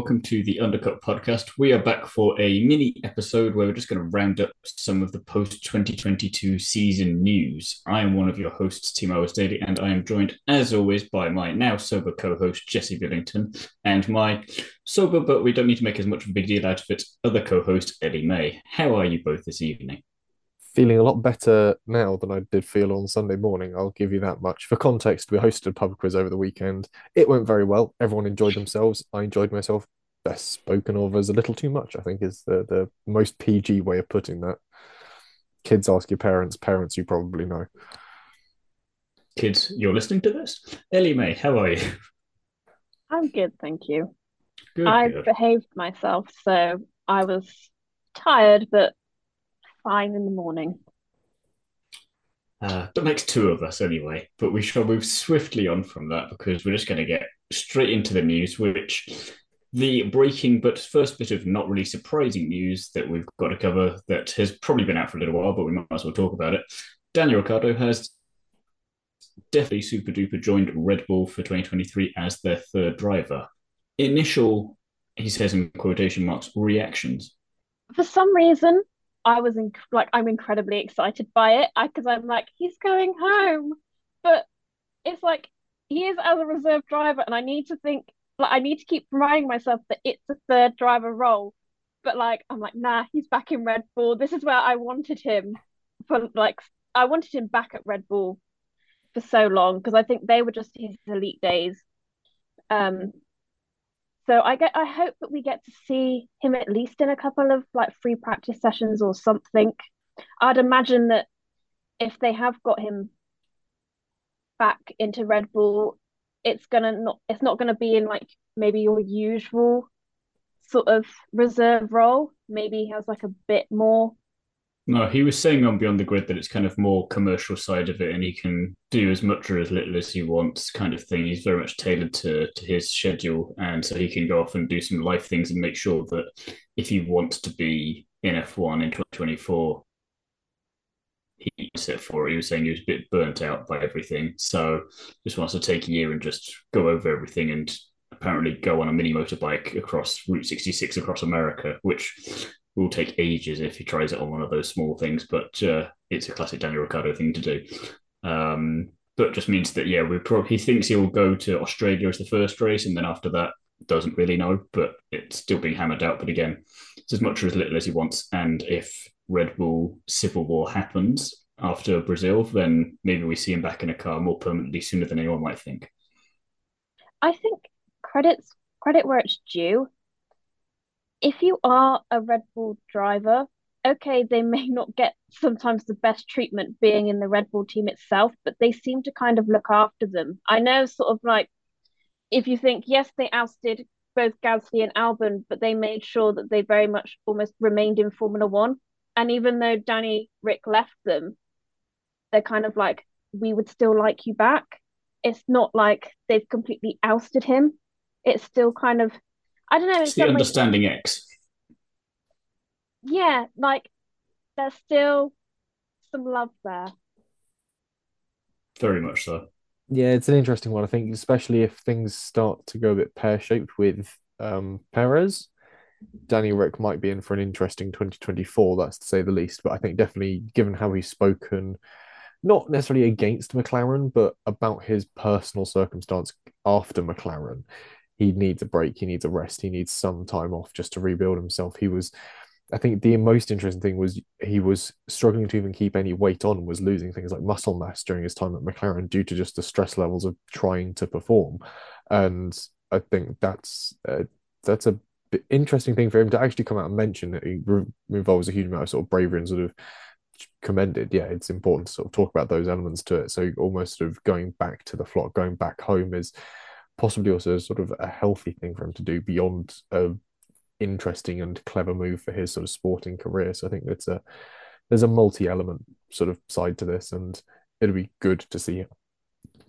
Welcome to the Undercut podcast. We are back for a mini episode where we're just going to round up some of the post 2022 season news. I am one of your hosts, Thiemo Albers Daly, and I am joined, as always, by my now sober co host, Jesse Billington, and my sober, but we don't need to make as much of a big deal out of it, other co host, Ellie May. How are you both this evening? Feeling a lot better now than I did feel on Sunday morning. I'll give you that much. For context, we hosted a pub quiz over the weekend. It went very well. Everyone enjoyed themselves. I enjoyed myself. Best spoken of as a little too much, I think, is the, the most PG way of putting that. Kids ask your parents, parents you probably know. Kids, you're listening to this? Ellie May, how are you? I'm good, thank you. Good, I good. behaved myself, so I was tired, but fine in the morning. Uh, that makes two of us anyway, but we shall move swiftly on from that because we're just going to get straight into the news, which the breaking but first bit of not really surprising news that we've got to cover that has probably been out for a little while, but we might as well talk about it. Daniel Ricciardo has definitely super duper joined Red Bull for 2023 as their third driver. Initial, he says in quotation marks, reactions. For some reason, I was in, like I'm incredibly excited by it because I'm like he's going home, but it's like he is as a reserve driver, and I need to think like I need to keep reminding myself that it's a third driver role. But like I'm like nah, he's back in Red Bull. This is where I wanted him for like I wanted him back at Red Bull for so long because I think they were just his elite days. Um, so I get I hope that we get to see him at least in a couple of like free practice sessions or something. I'd imagine that if they have got him back into Red Bull, it's gonna not it's not gonna be in like maybe your usual sort of reserve role. Maybe he has like a bit more No, he was saying on Beyond the Grid that it's kind of more commercial side of it, and he can do as much or as little as he wants, kind of thing. He's very much tailored to to his schedule, and so he can go off and do some life things and make sure that if he wants to be in F1 in 2024, he set for it. He was saying he was a bit burnt out by everything, so just wants to take a year and just go over everything and apparently go on a mini motorbike across Route 66 across America, which will take ages if he tries it on one of those small things, but uh, it's a classic Daniel Ricciardo thing to do. Um, but just means that yeah, we probably he thinks he'll go to Australia as the first race, and then after that doesn't really know, but it's still being hammered out. But again, it's as much or as little as he wants. And if Red Bull civil war happens after Brazil, then maybe we see him back in a car more permanently sooner than anyone might think. I think credits credit where it's due. If you are a Red Bull driver, okay, they may not get sometimes the best treatment being in the Red Bull team itself, but they seem to kind of look after them. I know, sort of like, if you think, yes, they ousted both Gasly and Albon, but they made sure that they very much almost remained in Formula One. And even though Danny Rick left them, they're kind of like, we would still like you back. It's not like they've completely ousted him. It's still kind of, I don't know. It's the understanding ways, X. Yeah, like there's still some love there. Very much so. Yeah, it's an interesting one. I think, especially if things start to go a bit pear shaped with um, Perez, Danny Rick might be in for an interesting 2024, that's to say the least. But I think definitely, given how he's spoken, not necessarily against McLaren, but about his personal circumstance after McLaren, he needs a break, he needs a rest, he needs some time off just to rebuild himself. He was I think the most interesting thing was he was struggling to even keep any weight on, was losing things like muscle mass during his time at McLaren due to just the stress levels of trying to perform. And I think that's uh, that's a interesting thing for him to actually come out and mention that he re- involves a huge amount of sort of bravery and sort of commended. Yeah, it's important to sort of talk about those elements to it. So almost sort of going back to the flock, going back home is possibly also sort of a healthy thing for him to do beyond a interesting and clever move for his sort of sporting career. So I think it's a there's a multi-element sort of side to this, and it'll be good to see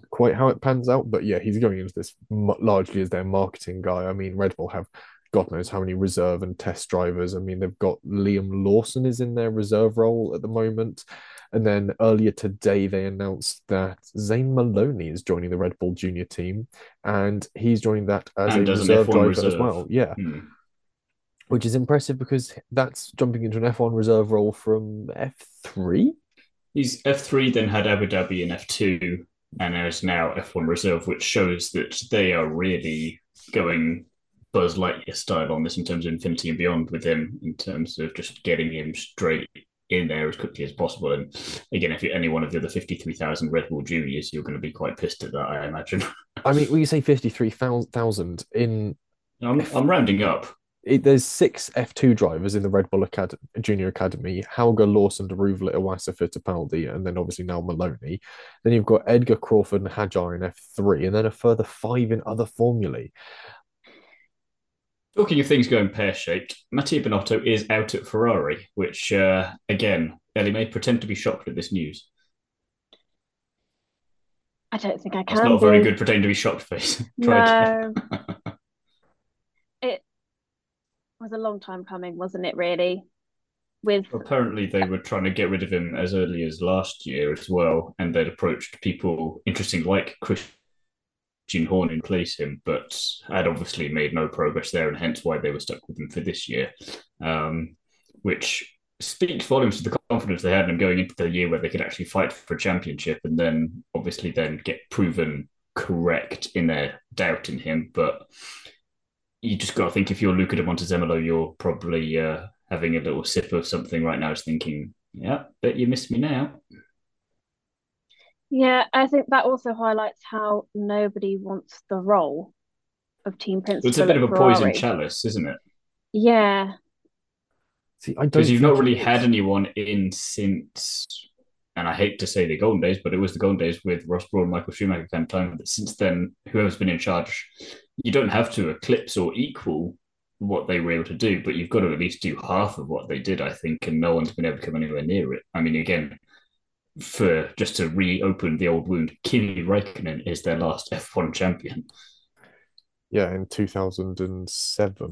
quite how it pans out. But yeah, he's going into this largely as their marketing guy. I mean, Red Bull have God knows how many reserve and test drivers. I mean, they've got Liam Lawson is in their reserve role at the moment. And then earlier today, they announced that Zane Maloney is joining the Red Bull Junior team, and he's joining that as and a reserve driver reserve. as well. Yeah. Hmm. Which is impressive because that's jumping into an F1 reserve role from F3. He's F3, then had Abu Dhabi in F2, and is now F1 reserve, which shows that they are really going Buzz Lightyear style on this in terms of Infinity and Beyond with him, in terms of just getting him straight in there as quickly as possible. And again, if you're any one of the other 53,000 Red Bull juniors, you're going to be quite pissed at that, I imagine. I mean, when you say 53,000 in. I'm, I'm rounding up. It, there's six F2 drivers in the Red Bull Acad- Junior Academy Hauger, Lawson, Daruvala, Iwasa, Fittipaldi, and then obviously now Maloney. Then you've got Edgar Crawford and Hadjar in F3, and then a further five in other formulae. Talking of things going pear shaped, Mattia Binotto is out at Ferrari, which, uh, again, Ellie may pretend to be shocked at this news. I don't think I can. It's not a very good pretend to be shocked face. no. it was a long time coming, wasn't it, really? With apparently they were trying to get rid of him as early as last year as well, and they'd approached people interesting like Chris Christian Horner replace him, but had obviously made no progress there, and hence why they were stuck with him for this year, um, which speaks volumes to the confidence they had in going into the year where they could actually fight for a championship, and then obviously then get proven correct in their doubt in him. But you just got to think if you're Luca di Montezemolo, you're probably uh, having a little sip of something right now, just thinking, "Yeah, bet you missed me now." Yeah, I think that also highlights how nobody wants the role of team principal. It's a bit of a poison chalice, isn't it? Yeah. See, I because you've not really had anyone in since, and I hate to say the golden days, but it was the golden days with Ross Brawn, Michael Schumacher kind of time. But since then, whoever's been in charge, you don't have to eclipse or equal what they were able to do, but you've got to at least do half of what they did, I think, and no one's been able to come anywhere near it. I mean, again, for just to reopen the old wound, Kimi Raikkonen is their last F1 champion. Yeah, in 2007.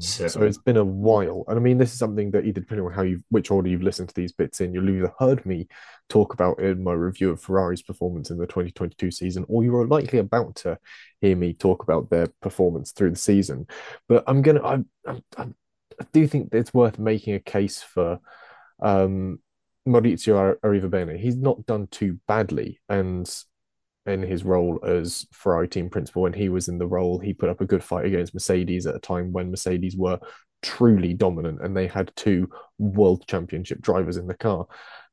Seven. So it's been a while. And I mean, this is something that either depending on how you which order you've listened to these bits in, you'll either heard me talk about in my review of Ferrari's performance in the 2022 season, or you are likely about to hear me talk about their performance through the season. But I'm gonna I, I, I do think it's worth making a case for um Maurizio Arrivabene, he's not done too badly. And in his role as Ferrari team principal, when he was in the role, he put up a good fight against Mercedes at a time when Mercedes were truly dominant and they had two world championship drivers in the car.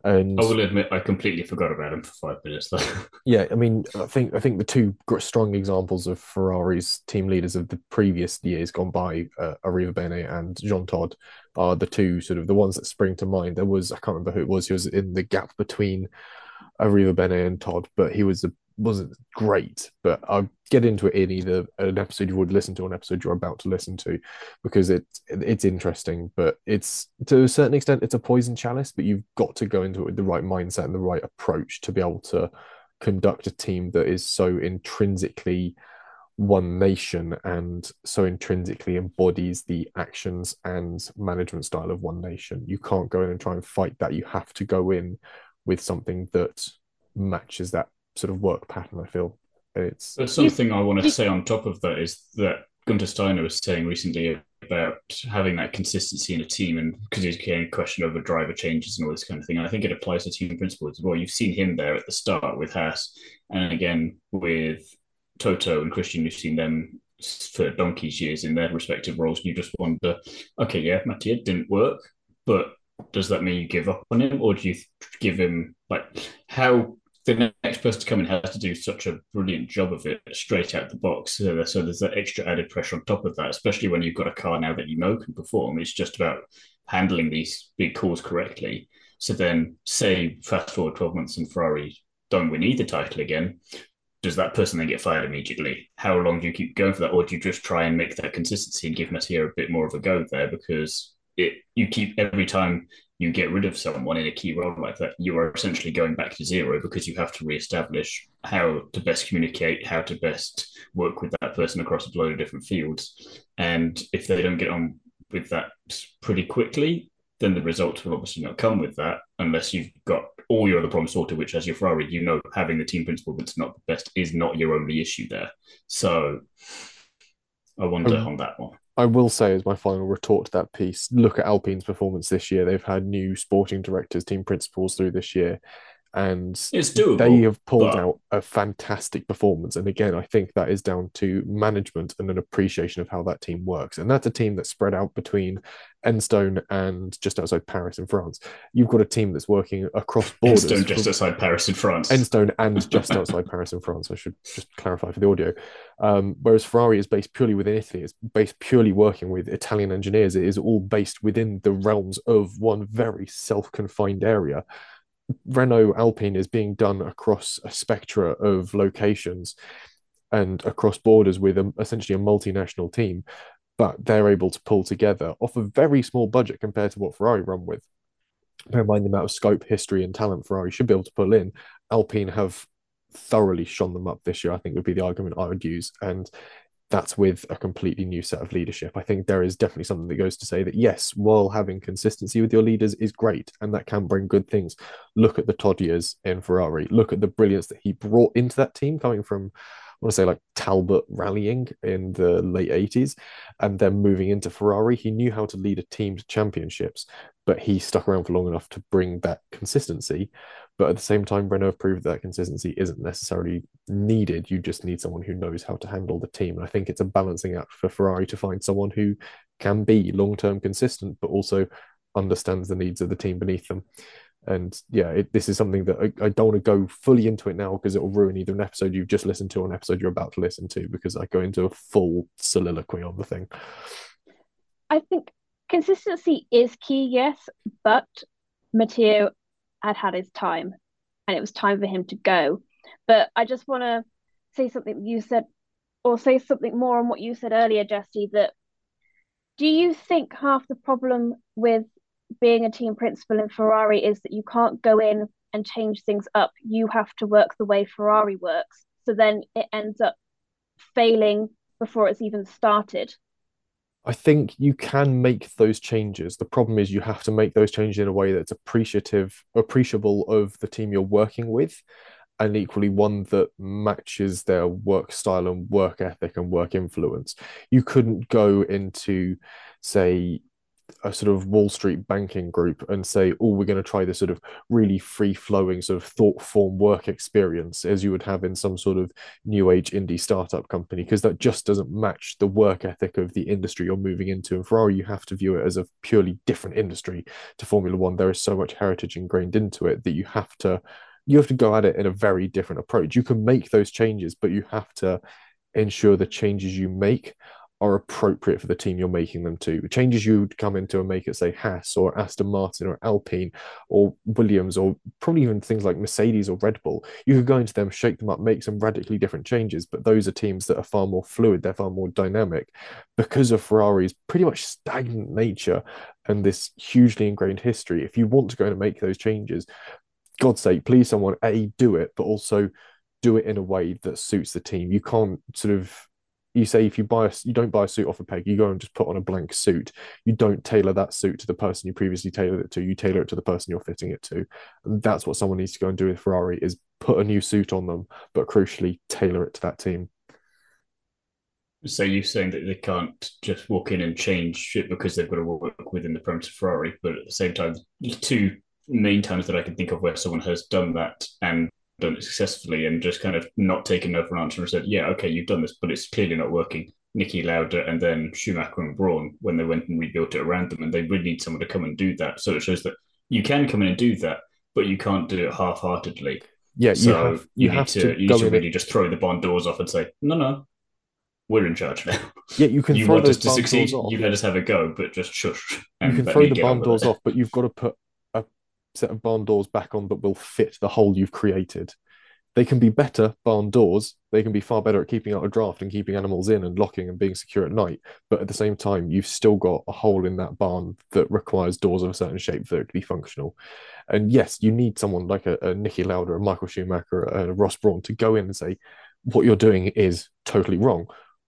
And I will admit, I completely forgot about him for five minutes. Though. yeah, I mean, I think I think the two strong examples of Ferrari's team leaders of the previous years gone by, uh, Arrivabene and Jean Todt, are the two sort of the ones that spring to mind. There was I can't remember who it was. He was in the gap between Arrivabene and Todt, but he was a wasn't great, but I'll get into it in either an episode you would listen to an episode you're about to listen to because it's it's interesting, but it's to a certain extent it's a poison chalice, but you've got to go into it with the right mindset and the right approach to be able to conduct a team that is so intrinsically one nation and so intrinsically embodies the actions and management style of one nation. You can't go in and try and fight that. You have to go in with something that matches that sort of work pattern. I feel it's. There's something I want to say on top of that is that Guenther Steiner was saying recently about having that consistency in a team, and because he's getting question over driver changes and all this kind of thing. And I think it applies to team principals as well. You've seen him there at the start with Haas, and again with Toto and Christian. You've seen them for donkey's years in their respective roles. and You just wonder, okay, yeah, Mattia didn't work, but does that mean you give up on him, or do you give him like how the next person to come in has to do such a brilliant job of it straight out the box. So, so there's that extra added pressure on top of that, especially when you've got a car now that you know can perform. It's just about handling these big calls correctly. So then, say fast forward 12 months and Ferrari don't win either title again, does that person then get fired immediately? How long do you keep going for that, or do you just try and make that consistency and give Mattia a bit more of a go there because it you keep every time you get rid of someone in a key role like that, you are essentially going back to zero because you have to reestablish how to best communicate, how to best work with that person across a load of different fields. And if they don't get on with that pretty quickly, then the results will obviously not come with that unless you've got all your other problems sorted, which as your Ferrari, you know having the team principal that's not the best is not your only issue there. So I wonder um, on that one. I will say, as my final retort to that piece, look at Alpine's performance this year. They've had new sporting directors, team principals through this year, and doable, they have pulled but... out a fantastic performance. And again, I think that is down to management and an appreciation of how that team works. And that's a team that's spread out between Enstone and just outside Paris in France. You've got a team that's working across borders. Enstone just outside Paris in France. Enstone and just outside Paris in France. I should just clarify for the audio. Um, whereas Ferrari is based purely within Italy. It's based purely working with Italian engineers. It is all based within the realms of one very self-confined area. Renault Alpine is being done across a spectra of locations and across borders with a, essentially a multinational team, but they're able to pull together off a very small budget compared to what Ferrari run with. Bear in mind the amount of scope, history, and talent Ferrari should be able to pull in. Alpine have thoroughly shone them up this year, I think would be the argument I would use. And that's with a completely new set of leadership. I think there is definitely something that goes to say that yes, while having consistency with your leaders is great and that can bring good things. Look at the Todias in Ferrari. Look at the brilliance that he brought into that team coming from want to say like Talbot rallying in the late 80s and then moving into Ferrari. He knew how to lead a team to championships, but he stuck around for long enough to bring that consistency. But at the same time, Renault proved that consistency isn't necessarily needed. You just need someone who knows how to handle the team. And I think it's a balancing act for Ferrari to find someone who can be long term consistent, but also understands the needs of the team beneath them. And yeah, it, this is something that I, I don't want to go fully into it now because it will ruin either an episode you've just listened to or an episode you're about to listen to because I go into a full soliloquy on the thing. I think consistency is key, yes, but Mattia had had his time and it was time for him to go. But I just want to say something you said, or say something more on what you said earlier, Jesse, that do you think half the problem with being a team principal in Ferrari is that you can't go in and change things up. You have to work the way Ferrari works. So then it ends up failing before it's even started. I think you can make those changes. The problem is you have to make those changes in a way that's appreciative, appreciable of the team you're working with, and equally one that matches their work style and work ethic and work influence. You couldn't go into, say, a sort of Wall Street banking group and say, oh, we're going to try this sort of really free flowing, sort of thought form work experience as you would have in some sort of new age indie startup company, because that just doesn't match the work ethic of the industry you're moving into. And Ferrari, you have to view it as a purely different industry to Formula One. There is so much heritage ingrained into it that you have to. You have to go at it in a very different approach. You can make those changes, but you have to ensure the changes you make are appropriate for the team you're making them to. The changes you'd come into and make it say Haas or Aston Martin or Alpine or Williams or probably even things like Mercedes or Red Bull. You could go into them, shake them up, make some radically different changes. But those are teams that are far more fluid, they're far more dynamic because of Ferrari's pretty much stagnant nature and this hugely ingrained history. If you want to go and make those changes, God's sake, please someone A do it, but also do it in a way that suits the team. You can't sort of you say if you buy a, you don't buy a suit off a peg, you go and just put on a blank suit. You don't tailor that suit to the person you previously tailored it to. You tailor it to the person you're fitting it to. And that's what someone needs to go and do with Ferrari is put a new suit on them, but crucially tailor it to that team. So you're saying that they can't just walk in and change it because they've got to work within the parameters of Ferrari, but at the same time, two main times that I can think of where someone has done that and done it successfully and just kind of not taken no for an answer and said, yeah, okay, you've done this, but it's clearly not working. Niki Lauda and then Schumacher and Brawn when they went and rebuilt it around them, and they really need someone to come and do that. So it shows that you can come in and do that, but you can't do it half-heartedly. Yeah, so you have you, you have to, to you need to really just throw the barn doors off and say, no, no, we're in charge now. Yeah, you can. you want us to succeed. You let us have a go, but just shush. You can throw the barn doors off, but you've got to put set of barn doors back on that will fit the hole you've created. They can be better barn doors. They can be far better at keeping out a draft and keeping animals in and locking and being secure at night. But at the same time, you've still got a hole in that barn that requires doors of a certain shape for it to be functional. And yes, you need someone like a, a Niki Lauda, a Michael Schumacher, a Ross Brawn to go in and say, what you're doing is totally wrong.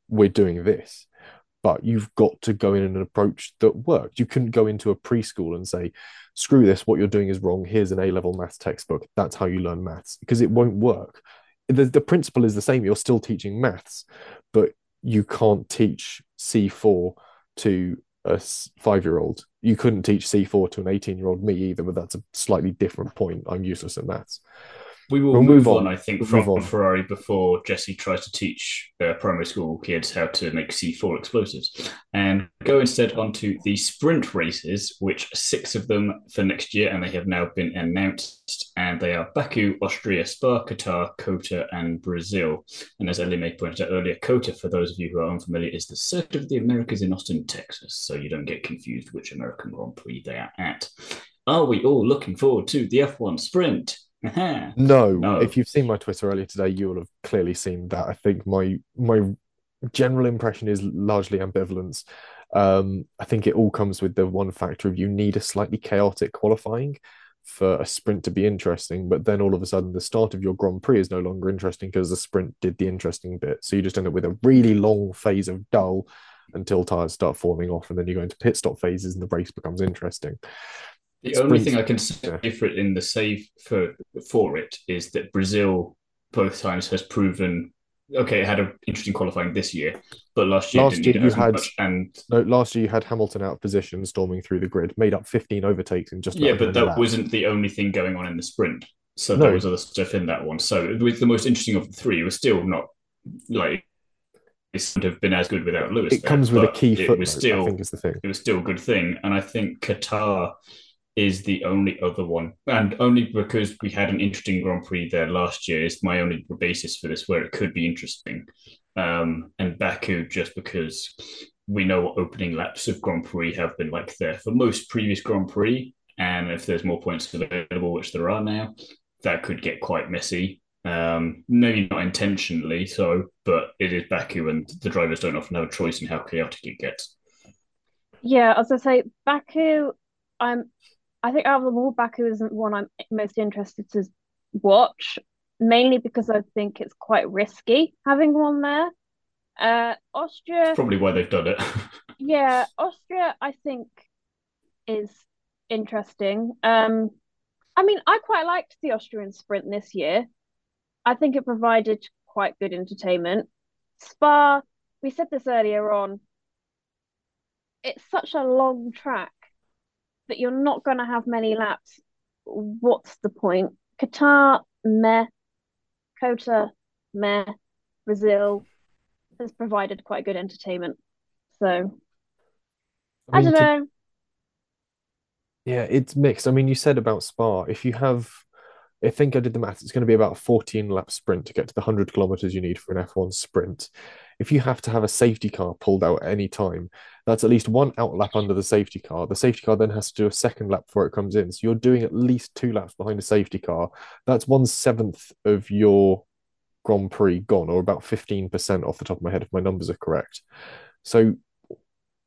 We're doing this but you've got to go in an approach that worked. You couldn't go into a preschool and say, screw this, what you're doing is wrong. Here's an A level maths textbook. That's how you learn maths because it won't work. The, the principle is the same. You're still teaching maths, but you can't teach C4 to a five year old. You couldn't teach C4 to an 18 year old me either, but that's a slightly different point. I'm useless at maths. We will we'll move, move on, on, I think, we'll from Ferrari before Jesse tries to teach uh, primary school kids how to make C4 explosives. And go instead onto the sprint races, which six of them for next year, and they have now been announced. And they are Baku, Austria, Spa, Qatar, COTA, and Brazil. And as Ellie May pointed out earlier, COTA, for those of you who are unfamiliar, is the Circuit of the Americas in Austin, Texas. So you don't get confused which American Grand Prix they are at. Are we all looking forward to the F1 sprint? no, no, if you've seen my Twitter earlier today, you will have clearly seen that. I think my my general impression is largely ambivalence. Um, I think it all comes with the one factor of you need a slightly chaotic qualifying for a sprint to be interesting, but then all of a sudden the start of your Grand Prix is no longer interesting because the sprint did the interesting bit. So you just end up with a really long phase of dull until tires start falling off, and then you go into pit stop phases and the race becomes interesting. The only thing I can say for it in the save for for it is that Brazil both times has proven okay, it had an interesting qualifying this year, but last year last year you had much, and no, last year you had Hamilton out of position, storming through the grid, made up 15 overtakes in just yeah, but that wasn't the only thing going on in the sprint. So no. there was other stuff in that one. So it was the most interesting of the three. It was still not like it would have been as good without Lewis. It there, comes with a key footnote. It was still, I think is the thing. It was still a good thing, and I think Qatar is the only other one, and only because we had an interesting Grand Prix there last year is my only basis for this, where it could be interesting. Um, and Baku, just because we know what opening laps of Grand Prix have been like there for most previous Grand Prix, and if there's more points available, which there are now, that could get quite messy. Um, maybe not intentionally so, but it is Baku, and the drivers don't often have a choice in how chaotic it gets. Yeah, as I say, Baku, I'm I think out of them all, Baku isn't one I'm most interested to watch, mainly because I think it's quite risky having one there. Uh, Austria. That's probably why they've done it. yeah, Austria, I think, is interesting. Um, I mean, I quite liked the Austrian sprint this year. I think it provided quite good entertainment. Spa, we said this earlier on, it's such a long track that you're not going to have many laps, what's the point? Qatar, meh. COTA, meh. Brazil has provided quite good entertainment. So, I, mean, I don't to, know. Yeah, it's mixed. I mean, you said about Spa, if you have I think I did the math. It's going to be about a 14 lap sprint to get to the 100 kilometers you need for an F1 sprint. If you have to have a safety car pulled out at any time, that's at least one out lap under the safety car. The safety car then has to do a second lap before it comes in. So you're doing at least two laps behind a safety car. That's one seventh of your Grand Prix gone, or about 15% off the top of my head, if my numbers are correct. So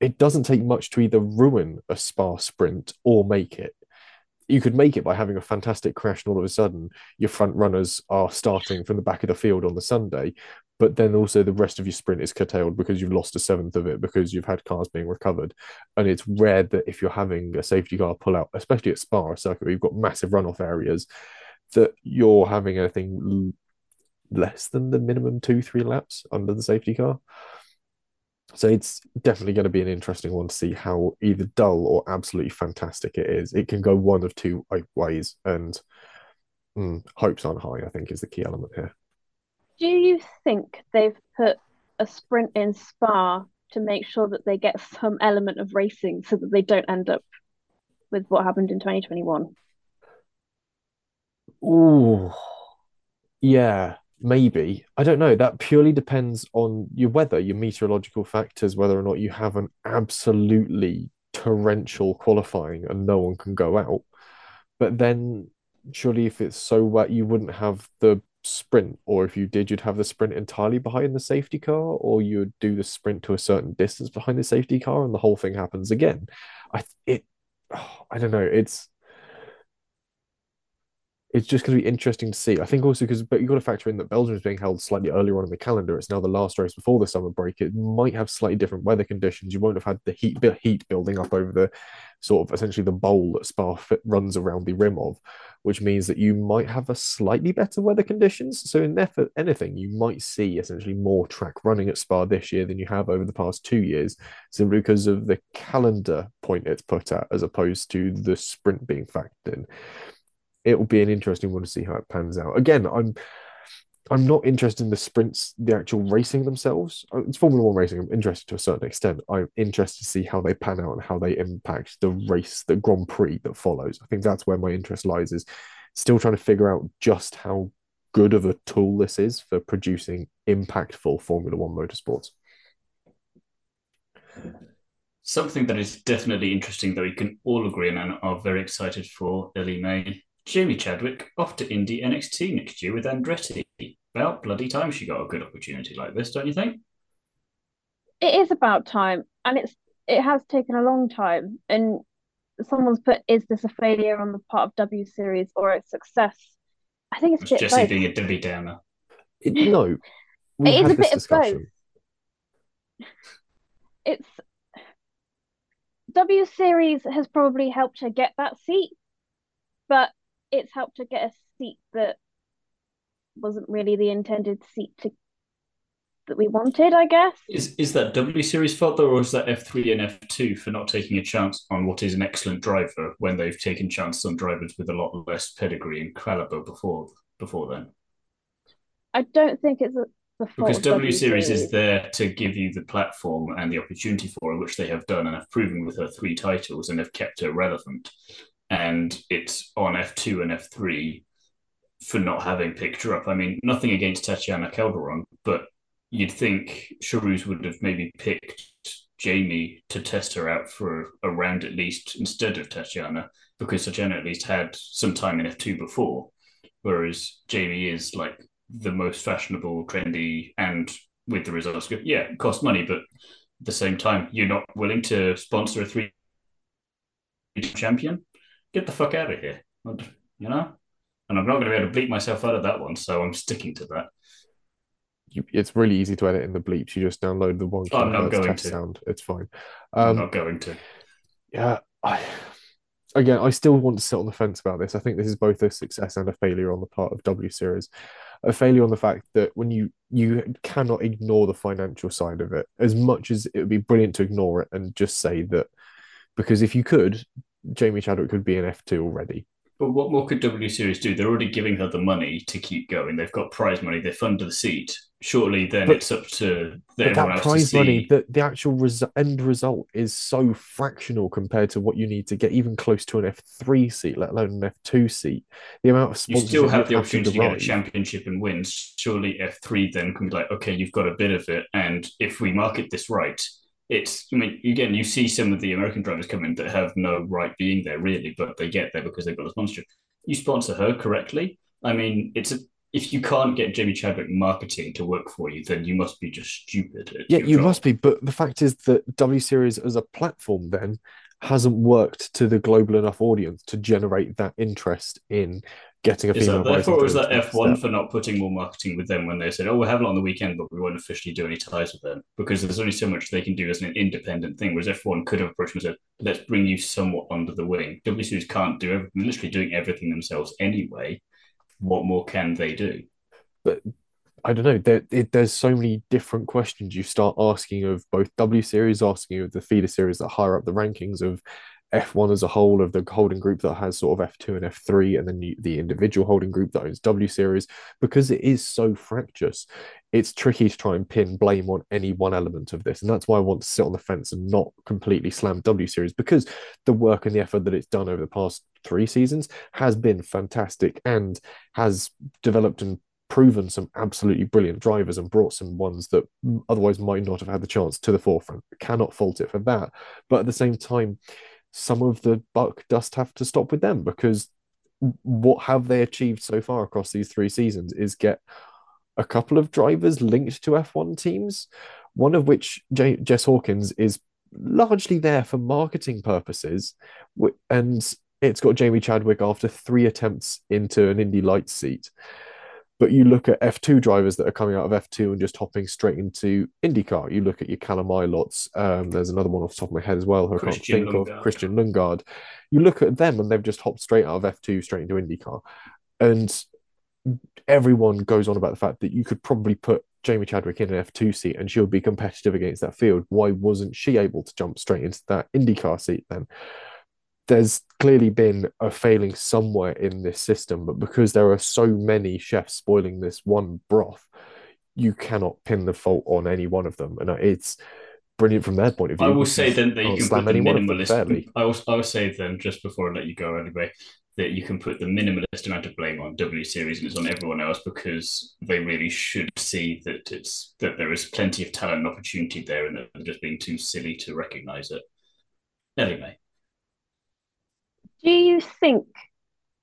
it doesn't take much to either ruin a Spa sprint or make it you could make it by having a fantastic crash, and all of a sudden your front runners are starting from the back of the field on the Sunday, but then also the rest of your sprint is curtailed because you've lost a seventh of it because you've had cars being recovered. And it's rare that if you're having a safety car pull out, especially at Spa circuit, where you've got massive runoff areas, that you're having anything less than the minimum two, three laps under the safety car. So it's definitely going to be an interesting one to see how either dull or absolutely fantastic it is. It can go one of two ways, and mm, hopes aren't high. I think is the key element here. Do you think they've put a sprint in Spa to make sure that they get some element of racing, so that they don't end up with what happened in 2021? Oh, yeah. Maybe. I don't know. That purely depends on your weather, your meteorological factors, whether or not you have an absolutely torrential qualifying and no one can go out. But then, surely, if it's so wet, you wouldn't have the sprint, or if you did, you'd have the sprint entirely behind the safety car, or you would do the sprint to a certain distance behind the safety car, and the whole thing happens again. I it, oh, I don't know. It's it's just going to be interesting to see. I think also because, but you've got to factor in that Belgium is being held slightly earlier on in the calendar. It's now the last race before the summer break. It might have slightly different weather conditions. You won't have had the heat, heat building up over the sort of essentially the bowl that Spa runs around the rim of, which means that you might have a slightly better weather conditions. So in effort, anything, you might see essentially more track running at Spa this year than you have over the past two years, simply because of the calendar point it's put at, as opposed to the sprint being factored in it will be an interesting one to see how it pans out. Again, I'm I'm not interested in the sprints, the actual racing themselves. Uh, it's Formula One racing. I'm interested to a certain extent. I'm interested to see how they pan out and how they impact the race, the Grand Prix that follows. I think that's where my interest lies. Is still trying to figure out just how good of a tool this is for producing impactful Formula One motorsports. Something that is definitely interesting that we can all agree on and are very excited for, Ellie-May, Jamie Chadwick off to Indy NXT next year with Andretti. About bloody time she got a good opportunity like this, don't you think? It is about time, and it's it has taken a long time. And someone's put, "Is this a failure on the part of W Series or a success?" I think it's, it's Jesse both. being a Debbie Downer. It, no, it is a bit discussion. of both. It's W Series has probably helped her get that seat, but it's helped to get a seat that wasn't really the intended seat to that we wanted, I guess. Is is that W Series fault though, or is that F three and F two for not taking a chance on what is an excellent driver when they've taken chances on drivers with a lot less pedigree and caliber before before then? I don't think it's a, the fault because W Series is there to give you the platform and the opportunity for it, which they have done and have proven with her three titles and have kept her relevant and it's on F2 and F3 for not having picked her up. I mean, nothing against Tatiana Calderon, but you'd think Charouz would have maybe picked Jamie to test her out for a round at least instead of Tatiana, because Tatiana at least had some time in F2 before, whereas Jamie is like the most fashionable, trendy, and with the results, yeah, it costs money, but at the same time, you're not willing to sponsor a three champion get the fuck out of here. You know? And I'm not going to be able to bleep myself out of that one, so I'm sticking to that. it's really easy to edit in the bleeps. You just download the one. Oh, I'm not going to. Sound. It's fine. Um, I'm not going to. Yeah, I again, I still want to sit on the fence about this. I think this is both a success and a failure on the part of W Series. A failure on the fact that when you you cannot ignore the financial side of it, as much as it would be brilliant to ignore it and just say that, because if you could, Jamie Chadwick could be an F2 already. But what more could W Series do? They're already giving her the money to keep going. They've got prize money. They fund the seat. Surely, then but, it's up to but that prize money. The, the actual res- end result is so fractional compared to what you need to get even close to an F three seat, let alone an F two seat. The amount of you still have the opportunity to, to get a championship and wins. Surely F three then can be like, okay, you've got a bit of it, and if we market this right, it's I mean again you see some of the American drivers come in that have no right being there really, but they get there because they've got a sponsorship. You sponsor her correctly. I mean, it's a if you can't get Jamie Chadwick marketing to work for you, then you must be just stupid. Yeah, you job. must be. But the fact is that W Series as a platform then hasn't worked to the global enough audience to generate that interest in getting a female. That, was that F1 for not putting more marketing with them when they said, "Oh, we'll have it on the weekend, but we won't officially do any ties with them," because there's only so much they can do as an independent thing. Whereas F1 could have approached them and said, "Let's bring you somewhat under the wing." W Series can't do everything; literally doing everything themselves anyway. What more can they do? But I don't know. There, it, there's so many different questions you start asking of both W Series, asking of the feeder series that higher up the rankings of F1 as a whole of the holding group that has sort of F2 and F3, and then the, individual holding group that owns W Series, because it is so fractious, it's tricky to try and pin blame on any one element of this. And that's why I want to sit on the fence and not completely slam W Series, because the work and the effort that it's done over the past three seasons has been fantastic and has developed and proven some absolutely brilliant drivers and brought some ones that otherwise might not have had the chance to the forefront. Cannot fault it for that. But at the same time, some of the buck does have to stop with them because what have they achieved so far across these three seasons is get a couple of drivers linked to F1 teams, one of which J- Jess Hawkins is largely there for marketing purposes, and it's got Jamie Chadwick after three attempts into an Indy Lights seat. But you look at F2 drivers that are coming out of F2 and just hopping straight into IndyCar. You look at your Callum Ilotts. Um, there's another one off the top of my head as well who Christian I can't think of, Christian Lundgaard. You look at them and they've just hopped straight out of F2 straight into IndyCar. And everyone goes on about the fact that you could probably put Jamie Chadwick in an F2 seat and she'll be competitive against that field. Why wasn't she able to jump straight into that IndyCar seat then? There's clearly been a failing somewhere in this system, but because there are so many chefs spoiling this one broth, you cannot pin the fault on any one of them. And it's brilliant from their point of view. I will say then that you can put the minimalist. I will, I will say then, just before I let you go anyway, that you can put the minimalist amount of blame on W Series and it's on everyone else because they really should see that it's that there is plenty of talent and opportunity there and that they're just being too silly to recognize it. Anyway. Do you think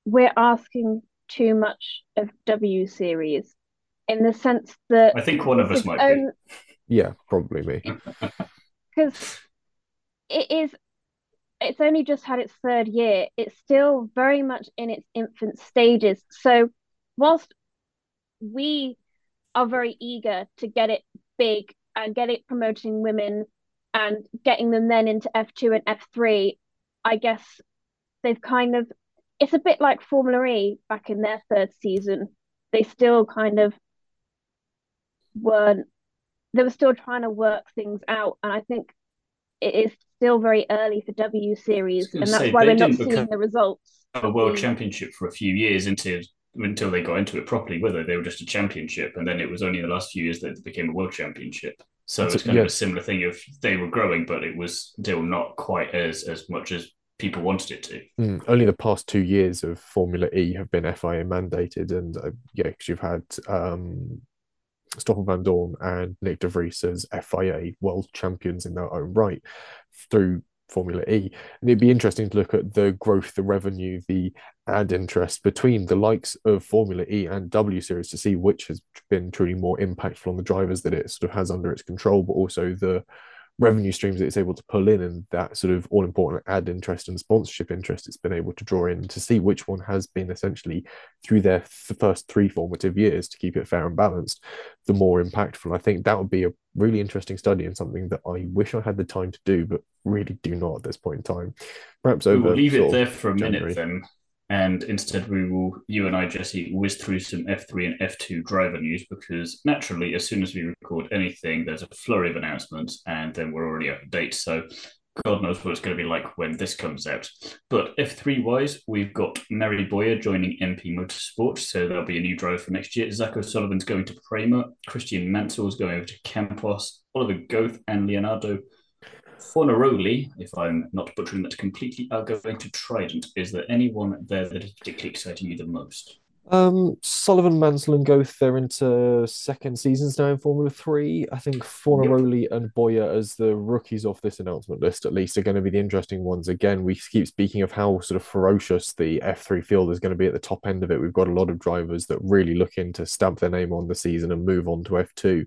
we're asking too much of W series in the sense that I think one of us might own... be. Yeah, probably me. Because it is it's only just had its third year. It's still very much in its infant stages. So whilst we are very eager to get it big and get it promoting women and getting them then into F2 and F3, I guess they've kind of it's a bit like Formula E back in their third season. They still kind of weren't they were still trying to work things out and I think it is still very early for W series and that's say, why we're not seeing the results. A world mm. championship for a few years until until they got into it properly, whether they were just a championship and then it was only in the last few years that it became a world championship. So it's kind yeah. of a similar thing of they were growing, but it was still not quite as as much as people wanted it to. Mm, only the past two years of Formula E have been FIA mandated, and uh, yeah, because you've had um, Stoffel Vandoorne and Nick de Vries as FIA world champions in their own right through Formula E. And it'd be interesting to look at the growth, the revenue, the ad interest between the likes of Formula E and W Series to see which has been truly more impactful on the drivers that it sort of has under its control, but also the revenue streams that it's able to pull in and that sort of all important ad interest and sponsorship interest it's been able to draw in to see which one has been essentially through their th- first three formative years to keep it fair and balanced the more impactful. I think that would be a really interesting study and something that i wish i had the time to do but really do not at this point in time. Perhaps over we'll leave it there for a January. minute then and instead we will you and I Jesse whiz through some F3 and F2 driver news because naturally as soon as we record anything there's a flurry of announcements and then we're already up to date so God knows what it's going to be like when this comes out. But F3 wise, we've got Mari Boya joining MP Motorsport, so there'll be a new driver for next year. Zak O'Sullivan's going to Prema, Christian Mansell's going over to Campos, Oliver Goethe and Leonardo Fornaroli, if I'm not butchering that completely, are going to Trident. Is there anyone there that is particularly exciting you the most? Um, Sullivan, Mansell, and Goethe, they're into second seasons now in Formula Three. I think Fornaroli yep. and Boya, as the rookies off this announcement list, at least, are going to be the interesting ones. Again, we keep speaking of how sort of ferocious the F3 field is going to be at the top end of it. We've got a lot of drivers that really looking to stamp their name on the season and move on to F2.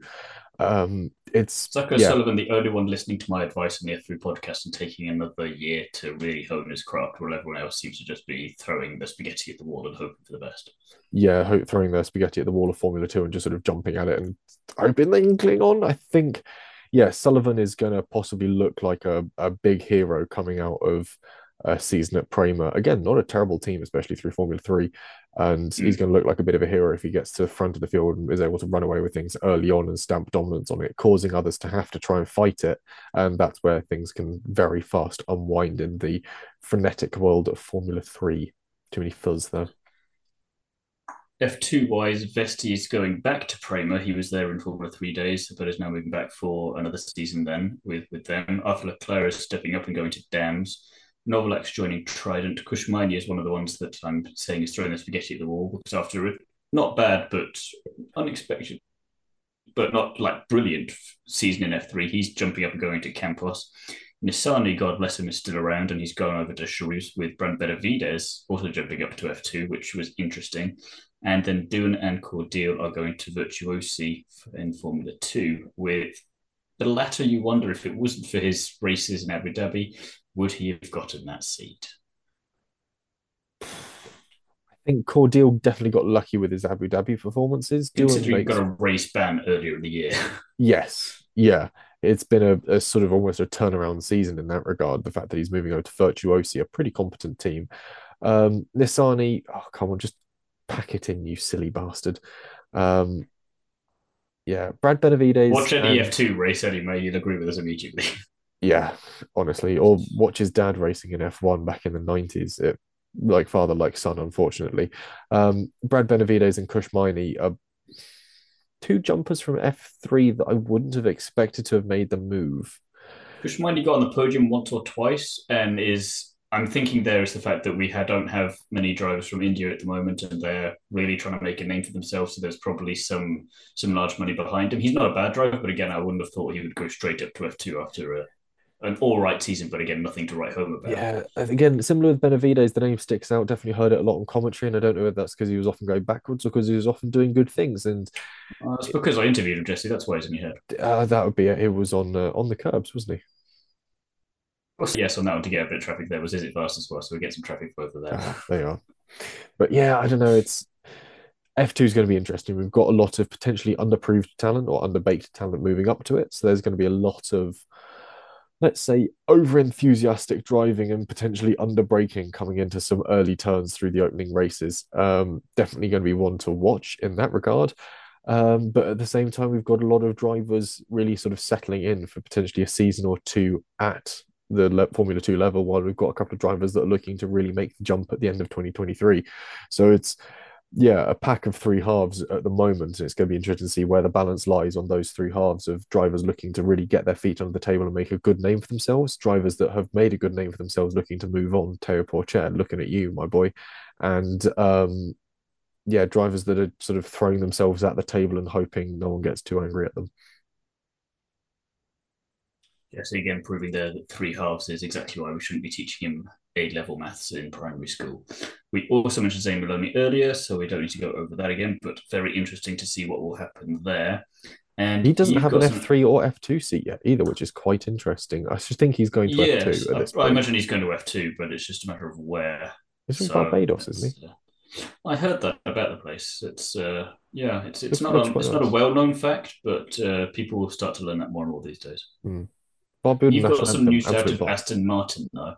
Um, it's Zucker yeah. Sullivan, the only one listening to my advice on the F3 podcast and taking another year to really hone his craft, while everyone else seems to just be throwing the spaghetti at the wall and hoping for the best. Yeah, hope, throwing their spaghetti at the wall of Formula Two and just sort of jumping at it and hoping they can cling on. I think, yeah, Sullivan is going to possibly look like a, a big hero coming out of a season at Prema. Again, not a terrible team, especially through Formula Three and mm. he's going to look like a bit of a hero if he gets to the front of the field and is able to run away with things early on and stamp dominance on it, causing others to have to try and fight it. And that's where things can very fast unwind in the frenetic world of Formula Three. Too many fuzz there. F2 wise, Vesti is going back to Prema. He was there in Formula Three days, but is now moving back for another season then with, with them. Arthur Leclerc is stepping up and going to Dams. Novalak's joining Trident. Kush Maini is one of the ones that I'm saying is throwing the spaghetti at the wall because after a not bad but unexpected, but not like brilliant season in F3, he's jumping up and going to Campos. Nissany, God bless him, is still around and he's gone over to Charouz with Brent Benavides, also jumping up to F2, which was interesting. And then Doohan and Cordeel are going to Virtuosi in Formula 2 with the latter you wonder if it wasn't for his races in Abu Dhabi, would he have gotten that seat? I think Cordeel definitely got lucky with his Abu Dhabi performances. Considering makes... got a race ban earlier in the year. yes, yeah. It's been a, a, sort of almost a turnaround season in that regard. The fact that he's moving over to Virtuosi, a pretty competent team. Um, Nissany, oh come on, just pack it in, you silly bastard. Um, yeah, Brad Benavides. Watch any and... F2 race anyway, you'll agree with us immediately. Yeah, honestly, or watch his dad racing in F1 back in the 90s. It like father, like son, unfortunately. Um, Brad Benavides and Kush Maini are two jumpers from F3 that I wouldn't have expected to have made the move. Kush Maini got on the podium once or twice and is I'm thinking there is the fact that we don't have many drivers from India at the moment, and they're really trying to make a name for themselves. So there's probably some some large money behind him. He's not a bad driver, but again, I wouldn't have thought he would go straight up to F2 after a, an all right season, but again, nothing to write home about. Yeah, again, similar with Benavides, the name sticks out. Definitely heard it a lot on commentary, and I don't know if that's because he was often going backwards or because he was often doing good things. And uh, it's because I interviewed him, Jesse. That's why he's in your head. Uh, that would be it. He was on uh, on the Kerbs, wasn't he? yes on that one to get a bit of traffic there was Is It Fast as well, so we get some traffic both of there. Ah, they are. But yeah, I don't know. It's F2 is going to be interesting. We've got a lot of potentially underproved talent or underbaked talent moving up to it. So there's going to be a lot of let's say, over enthusiastic driving and potentially under braking coming into some early turns through the opening races. Um, definitely going to be one to watch in that regard. Um, but at the same time, we've got a lot of drivers really sort of settling in for potentially a season or two at the le- Formula Two level, while we've got a couple of drivers that are looking to really make the jump at the end of 2023. So it's yeah, a pack of three halves at the moment. It's going to be interesting to see where the balance lies on those three halves of drivers looking to really get their feet under the table and make a good name for themselves. Drivers that have made a good name for themselves looking to move on. Théo Pourchaire, looking at you, my boy. And um, yeah, drivers that are sort of throwing themselves at the table and hoping no one gets too angry at them. Yeah, so again, proving the, that three halves is exactly why we shouldn't be teaching him A level maths in primary school. We also mentioned Zane Maloney earlier, so we don't need to go over that again, but very interesting to see what will happen there. And he doesn't have an some... F3 or F2 seat yet either, which is quite interesting. I just think he's going to yes, F2 at this I, point. I imagine he's going to F2, but it's just a matter of where. From so Barbados, isn't he? Uh, I heard that about the place. It's uh, yeah, it's it's, it's not a, it's not a well known fact, but uh, people will start to learn that more and more these days. Mm. Bob You've got some news out of Aston Martin, though.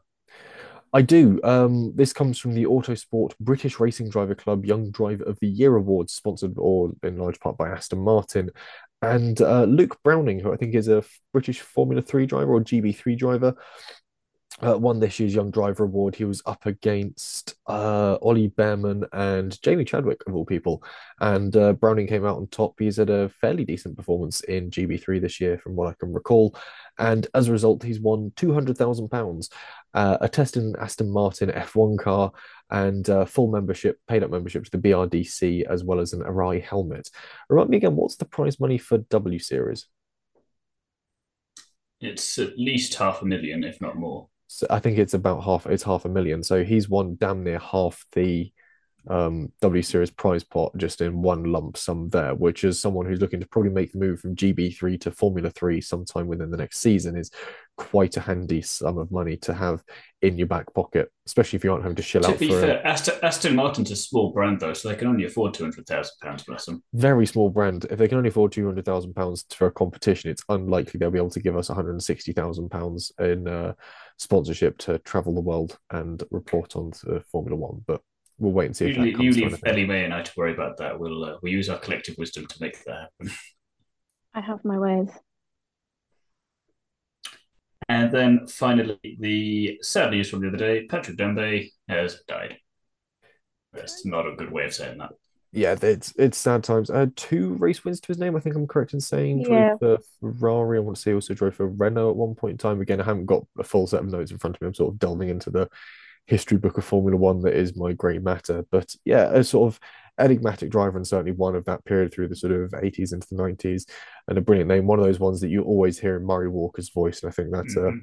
I do. Um, this comes from the Autosport British Racing Driver Club Young Driver of the Year Awards, sponsored or in large part by Aston Martin. And uh, Luke Browning, who I think is a British Formula 3 driver or GB3 driver, uh, won this year's Young Driver Award. He was up against uh, Ollie Bearman and Jamie Chadwick, of all people. And uh, Browning came out on top. He's had a fairly decent performance in GB3 this year, from what I can recall. And as a result, he's won £200,000, uh, a test in Aston Martin F1 car, and uh, full membership, paid up membership to the BRDC, as well as an Arai helmet. Remind me again, what's the prize money for W Series? It's at least half a million, if not more. So I think it's about half. It's half a million. So he's won damn near half the um, W Series prize pot just in one lump sum there, which is someone who's looking to probably make the move from GB3 to Formula 3 sometime within the next season is quite a handy sum of money to have in your back pocket, especially if you aren't having to shell to out. To be fair, a... Aston, Aston Martin's a small brand though, so they can only afford two hundred thousand pounds. Bless them. Very small brand. If they can only afford two hundred thousand pounds for a competition, it's unlikely they'll be able to give us one hundred and sixty thousand pounds in uh, sponsorship to travel the world and report on to Formula One. But we'll wait and see. You, if that you leave Ellie May and I to worry about that. We'll uh, we'll use our collective wisdom to make that happen. I have my ways. And then finally, the sad news from the other day: Patrick Tambay has died. That's not a good way of saying that. Yeah, it's it's sad times. Uh, two race wins to his name. I think I'm correct in saying. Yeah. Drove for Ferrari. I want to say also drove for Renault at one point in time. Again, I haven't got a full set of notes in front of me. I'm sort of delving into the history book of Formula One that is my grey matter. But yeah, a sort of enigmatic driver and certainly one of that period through the sort of 80s into the 90s and a brilliant name. One of those ones that you always hear in Murray Walker's voice. And I think that's mm-hmm.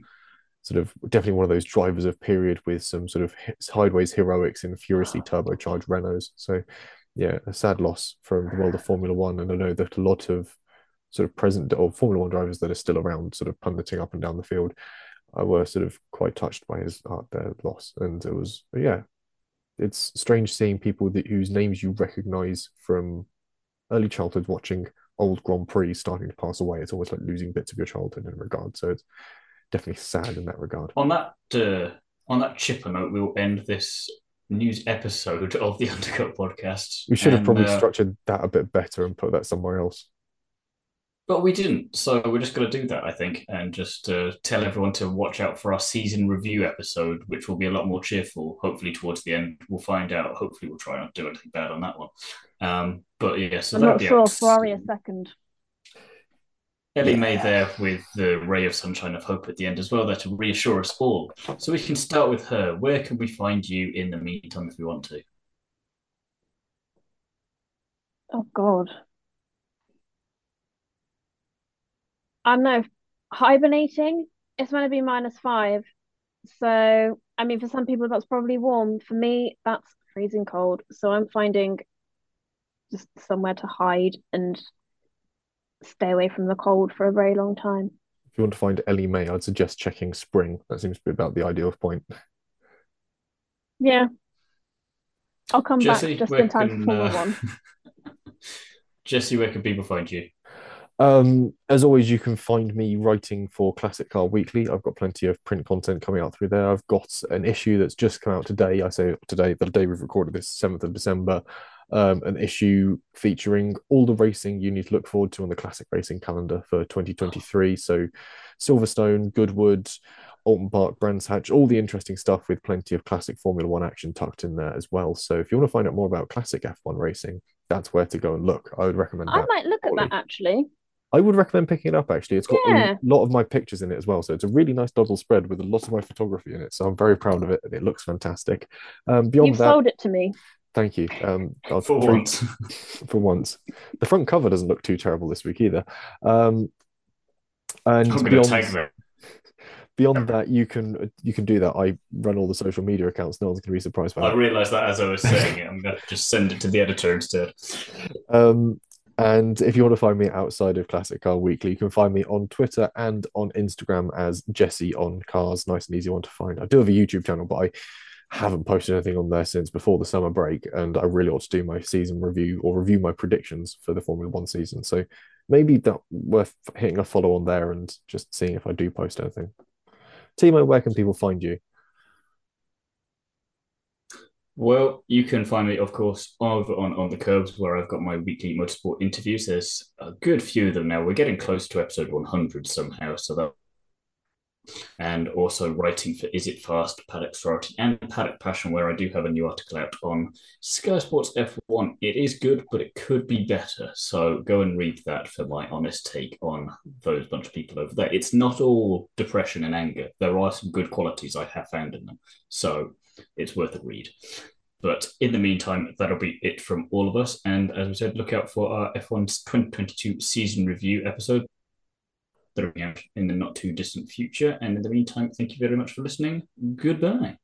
sort of definitely one of those drivers of period with some sort of sideways heroics in furiously turbocharged Renaults. So, yeah, a sad loss from the world of Formula One. And I know that a lot of sort of present or Formula One drivers that are still around, sort of punditing up and down the field, I were sort of quite touched by his art, their loss. And it was, yeah, it's strange seeing people that, whose names you recognize from early childhood watching old Grand Prix starting to pass away. It's almost like losing bits of your childhood in regard. So it's definitely sad in that regard. On that uh, on that chipper note, we will end this news episode of the Undercut podcast. We should have probably uh, structured that a bit better and put that somewhere else. But we didn't, so we're just going to do that, I think, and just uh, tell everyone to watch out for our season review episode, which will be a lot more cheerful. Hopefully, towards the end, we'll find out. Hopefully, we'll try not to do anything bad on that one. Um, but yeah, so I'm not sure. Ferrari a second. Ellie yeah. May there with the ray of sunshine of hope at the end as well, there to reassure us all. So we can start with her. Where can we find you in the meantime if we want to? Oh God. I don't know. Hibernating it's going to be minus five. So, I mean, for some people, that's probably warm. For me, that's freezing cold. So, I'm finding just somewhere to hide and stay away from the cold for a very long time. If you want to find Ellie May, I'd suggest checking spring. That seems to be about the ideal point. Yeah. I'll come Jesse, back just in time can, for uh... One. Jesse, where can people find you? Um, as always, you can find me writing for Classic Car Weekly. I've got plenty of print content coming out through there. I've got an issue that's just come out today. I say today, the day we've recorded this, 7th of December, um, an issue featuring all the racing you need to look forward to on the classic racing calendar for 2023. So, Silverstone, Goodwood, Oulton Park, Brands Hatch, all the interesting stuff with plenty of classic Formula One action tucked in there as well. So, if you want to find out more about classic F1 racing, that's where to go and look. I would recommend. I might look at that actually. I would recommend picking it up actually. It's got yeah. a lot of my pictures in it as well. So it's a really nice double spread with a lot of my photography in it. So I'm very proud of it and it looks fantastic. Um, beyond You've that, sold it to me. Thank you. Um, for once. for once. The front cover doesn't look too terrible this week either. Um, and beyond, beyond that, you can you can do that. I run all the social media accounts. No one's going to be surprised by I that. I realised that as I was saying it. I'm going to just send it to the editor instead. Um, and if you want to find me outside of Classic Car Weekly, you can find me on Twitter and on Instagram as Jesse on Cars. Nice and easy one to find. I do have a YouTube channel, but I haven't posted anything on there since before the summer break, and I really ought to do my season review or review my predictions for the Formula One season. So maybe that worth hitting a follow on there and just seeing if I do post anything. Thiemo, where can people find you? Well, you can find me, of course, over on On the Kerbs, where I've got my weekly motorsport interviews. There's a good few of them now. We're getting close to episode 100 somehow, so that. And also writing for Is It Fast, Paddock Sorority, and Paddock Passion, where I do have a new article out on Sky Sports F1. It is good, but it could be better. So go and read that for my honest take on those bunch of people over there. It's not all depression and anger. There are some good qualities I have found in them. So it's worth a read. But in the meantime, that'll be it from all of us. And as we said, look out for our F1's 2022 season review episode that'll be out in the not too distant future. And in the meantime, thank you very much for listening. Goodbye.